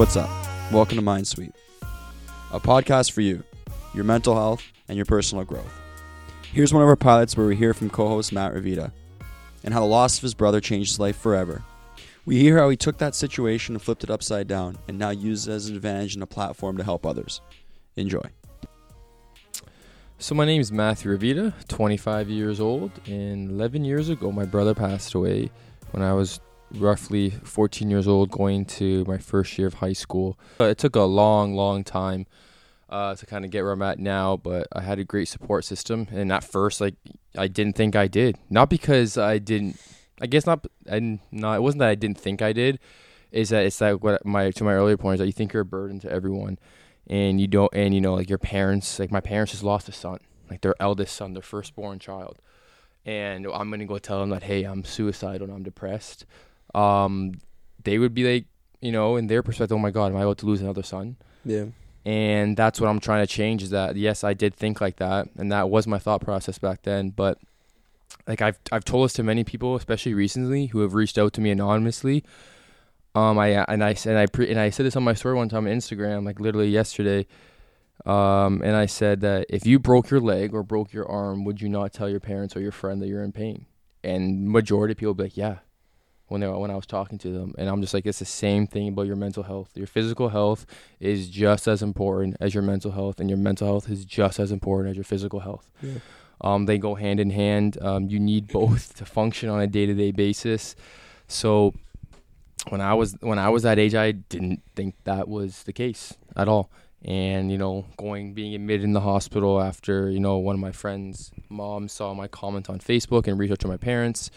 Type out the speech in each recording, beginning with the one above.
What's up? Welcome to Mind Suite, a podcast for you, your mental health, and your personal growth. Here's one of our pilots where we hear from co host Matt Ravita and how the loss of his brother changed his life forever. We hear how he took that situation and flipped it upside down and now uses it as an advantage and a platform to help others. Enjoy. So my name is Matthew Ravita, 25 years old, and 11 years ago my brother passed away when I was roughly 14 years old, going to my first year of high school. It took a long, long time uh, to kind of get where I'm at now, but I had a great support system, and at first, like I didn't think I did, not because I didn't. I guess not. I not. It wasn't that I didn't think I did. Is that it's like what my to my earlier point is that you think you're a burden to everyone, and you don't. And you know, like your parents, like my parents just lost a son, like their eldest son, their firstborn child, and I'm gonna go tell them that hey, I'm suicidal and I'm depressed um, they would be like, you know, in their perspective, oh my God, am I about to lose another son? Yeah. And that's what I'm trying to change is that, yes, I did think like that. And that was my thought process back then. But like I've, I've told this to many people, especially recently, who have reached out to me anonymously. Um, I, and I, and I, pre- and I said this on my story one time on Instagram, like literally yesterday. Um, and I said that if you broke your leg or broke your arm, would you not tell your parents or your friend that you're in pain? And majority of people be like, yeah, when they when I was talking to them, and I'm just like, it's the same thing about your mental health. Your physical health is just as important as your mental health, and your mental health is just as important as your physical health. Yeah. Um, they go hand in hand. Um, you need both to function on a day to day basis. So when I was when I was that age, I didn't think that was the case at all. And you know, going being admitted in the hospital after you know one of my friends' mom saw my comment on Facebook and reached out to my parents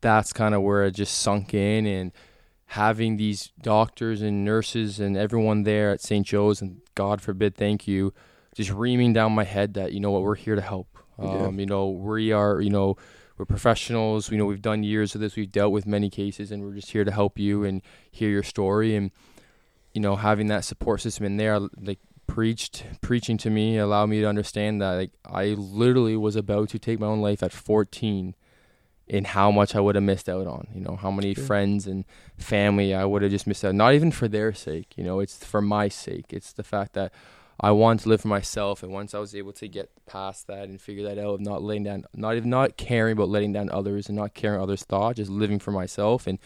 that's kind of where it just sunk in and having these doctors and nurses and everyone there at St. Joe's and God forbid, thank you, just reaming down my head that you know what we're here to help. Um, yeah. You know we are you know we're professionals. You know we've done years of this. We've dealt with many cases, and we're just here to help you and hear your story. And you know having that support system in there, like preached preaching to me, allowed me to understand that like I literally was about to take my own life at 14 in how much I would have missed out on. You know, how many sure. friends and family I would have just missed out. Not even for their sake. You know, it's for my sake. It's the fact that I want to live for myself, and once I was able to get past that and figure that out, of not letting down, not even not caring about letting down others and not caring others' thought, just living for myself and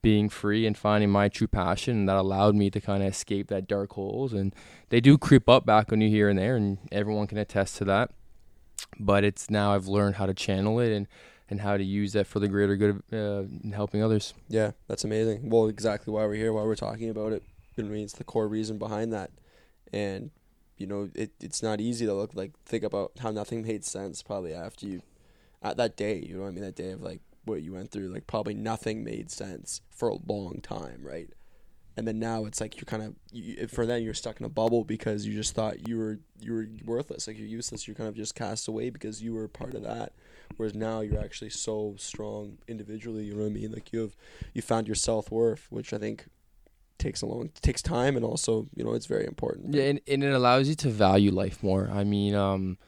being free and finding my true passion, and that allowed me to kind of escape that dark holes. And they do creep up back on you here and there, and everyone can attest to that. But it's now I've learned how to channel it and and how to use that for the greater good of uh, helping others. Yeah, that's amazing. Well, exactly why we're here, why we're talking about it. I mean, it's the core reason behind that, and you know, it it's not easy to look like think about how nothing made sense probably after you, at that day. You know, what I mean, that day of like what you went through, like probably nothing made sense for a long time, right? And then now it's like you're kind of you, for then you're stuck in a bubble because you just thought you were you were worthless. Like you're useless. You're kind of just cast away because you were part of that. Whereas now you're actually so strong individually you know what i mean? Like you have you found your self-worth which i think takes a long takes time and also you know it's very important. Yeah and, and it allows you to value life more. I mean um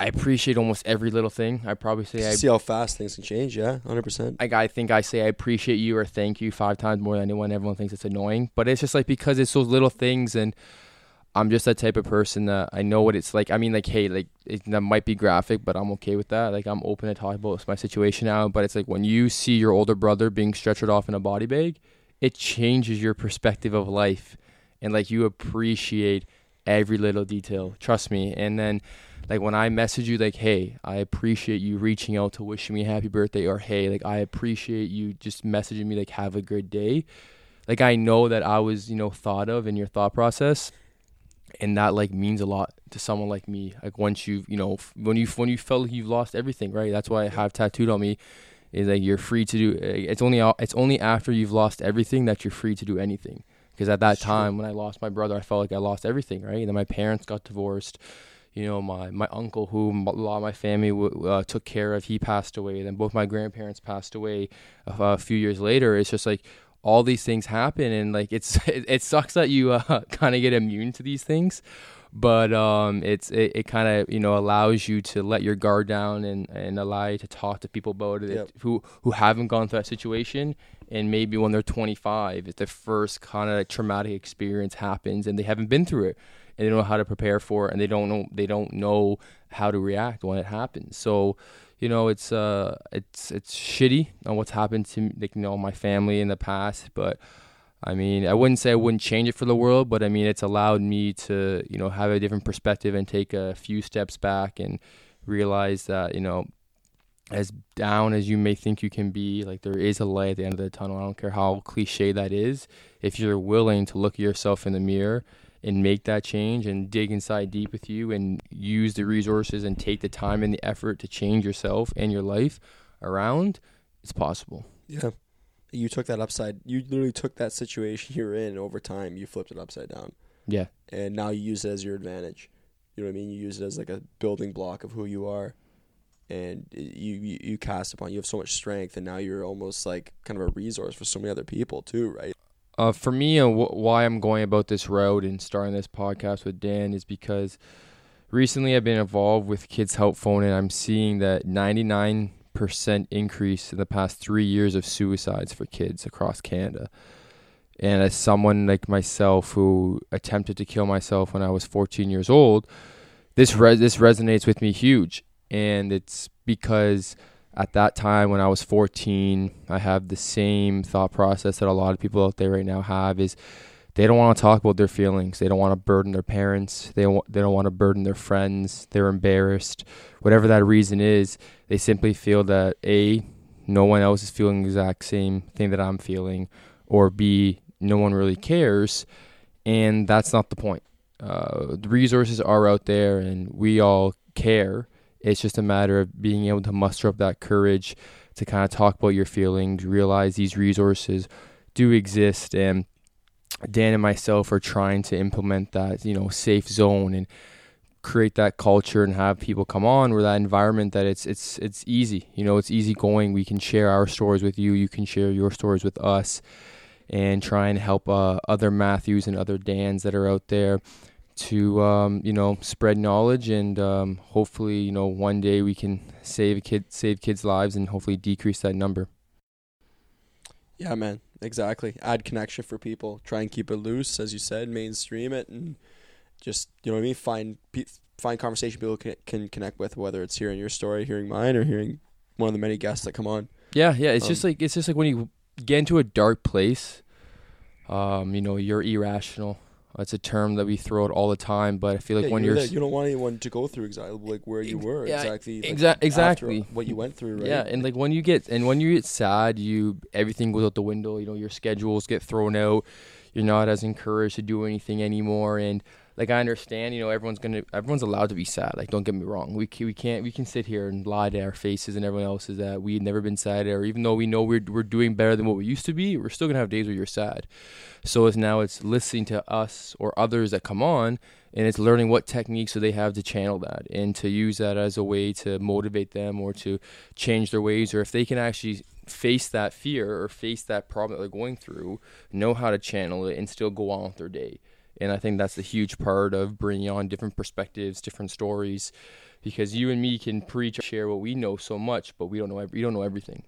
I appreciate almost every little thing. I probably say I see how fast things can change. Yeah, hundred percent. Like I think I say I appreciate you or thank you five times more than anyone. Everyone thinks it's annoying, but it's just like because it's those little things, and I'm just that type of person that I know what it's like. I mean, like, hey, like it, that might be graphic, but I'm okay with that. Like I'm open to talk about my situation now. But it's like when you see your older brother being stretchered off in a body bag, it changes your perspective of life, and like you appreciate every little detail. Trust me, and then like when I message you like, hey, I appreciate you reaching out to wishing me happy birthday, or hey, like I appreciate you just messaging me like have a good day. Like I know that I was, you know, thought of in your thought process, and that like means a lot to someone like me. Like once you, you know, when you when you felt like you've lost everything, right? That's why I have tattooed on me is like you're free to do. Eh, it's only it's only after you've lost everything that you're free to do anything. Because at that time when I lost my brother, I felt like I lost everything, right? And then my parents got divorced you know, my, my uncle, who a lot of my family uh, took care of, he passed away. Then both my grandparents passed away a, a, few years later. It's just like all these things happen, and like it's it, it sucks that you uh, kind of get immune to these things. But um, it's it, it kind of you know allows you to let your guard down and, and allow you to talk to people about it Yep. who who haven't gone through that situation. And maybe when they're 25 if the first kind of traumatic experience happens and they haven't been through it. And they don't know how to prepare for it and they don't know they don't know how to react when it happens. So you know it's uh it's it's shitty on what's happened to like you know my family in the past. But I mean, I wouldn't say I wouldn't change it for the world, but I mean, it's allowed me to, you know, have a different perspective and take a few steps back and realize that, you know, as down as you may think you can be, like there is a light at the end of the tunnel. I don't care how cliche that is. If you're willing to look at yourself in the mirror and make that change and dig inside deep with you and use the resources and take the time and the effort to change yourself and your life around, it's possible. Yeah. You took that upside. You literally took that situation you're in over time. You flipped it upside down, Yeah. and now you use it as your advantage. You know what I mean? You use it as like a building block of who you are, and you you, you cast upon. You have so much strength, and now you're almost like kind of a resource for so many other people too, right? Uh, for me, and wh- why I'm going about this road and starting this podcast with Dan is because recently I've been involved with Kids Help Phone, and I'm seeing that 99% increase in the past three years of suicides for kids across Canada. And as someone like myself who attempted to kill myself when I was 14 years old, this this resonates with me huge, and it's because at that time when I was 14, I have the same thought process that a lot of people out there right now have is they don't want to talk about their feelings. They don't want to burden their parents. They don't, they don't want to burden their friends. They're embarrassed. Whatever that reason is, they simply feel that A, no one else is feeling the exact same thing that I'm feeling, or B, no one really cares. And that's not the point. Uh, the resources are out there and we all care. It's just a matter of being able to muster up that courage to kind of talk about your feelings, realize these resources do exist, and Dan and myself are trying to implement that, you know, safe zone and create that culture and have people come on where that environment that it's it's it's easy. You know, it's easy going. We can share our stories with you. You can share your stories with us, and try and help uh, other Matthews and other Dans that are out there to um, you know spread knowledge and um, hopefully you know one day we can save kid save kids lives and hopefully decrease that number Yeah, man. Exactly. Add connection for people. Try and keep it loose, as you said. Mainstream it, and just you know what I mean. Find find conversation people can, can connect with, whether it's hearing your story, hearing mine, or hearing one of the many guests that come on. yeah yeah it's Um, just like it's just like when you get into a dark place um, you know you're irrational that's a term that we throw out all the time but I feel like Yeah, when you're you're s- you don't want anyone to go through exactly like where you were yeah, exactly like, exa- exactly. what you went through, right? Yeah, and like when you get and when you get sad, you everything goes out the window. You know, your schedules get thrown out. You're not as encouraged to do anything anymore. And like I understand, you know, everyone's gonna everyone's allowed to be sad. Like don't get me wrong, we ca- we can't we can sit here and lie to our faces and everyone else's that we've never been sad, or even though we know we're we're doing better than what we used to be, we're still gonna have days where you're sad. So it's now it's listening to us or others that come on and it's learning what techniques do they have to channel that and to use that as a way to motivate them or to change their ways or if they can actually face that fear or face that problem that they're going through know how to channel it and still go on with their day and i think that's the huge part of bringing on different perspectives different stories because you and me can preach share what we know so much but we don't know we don't know everything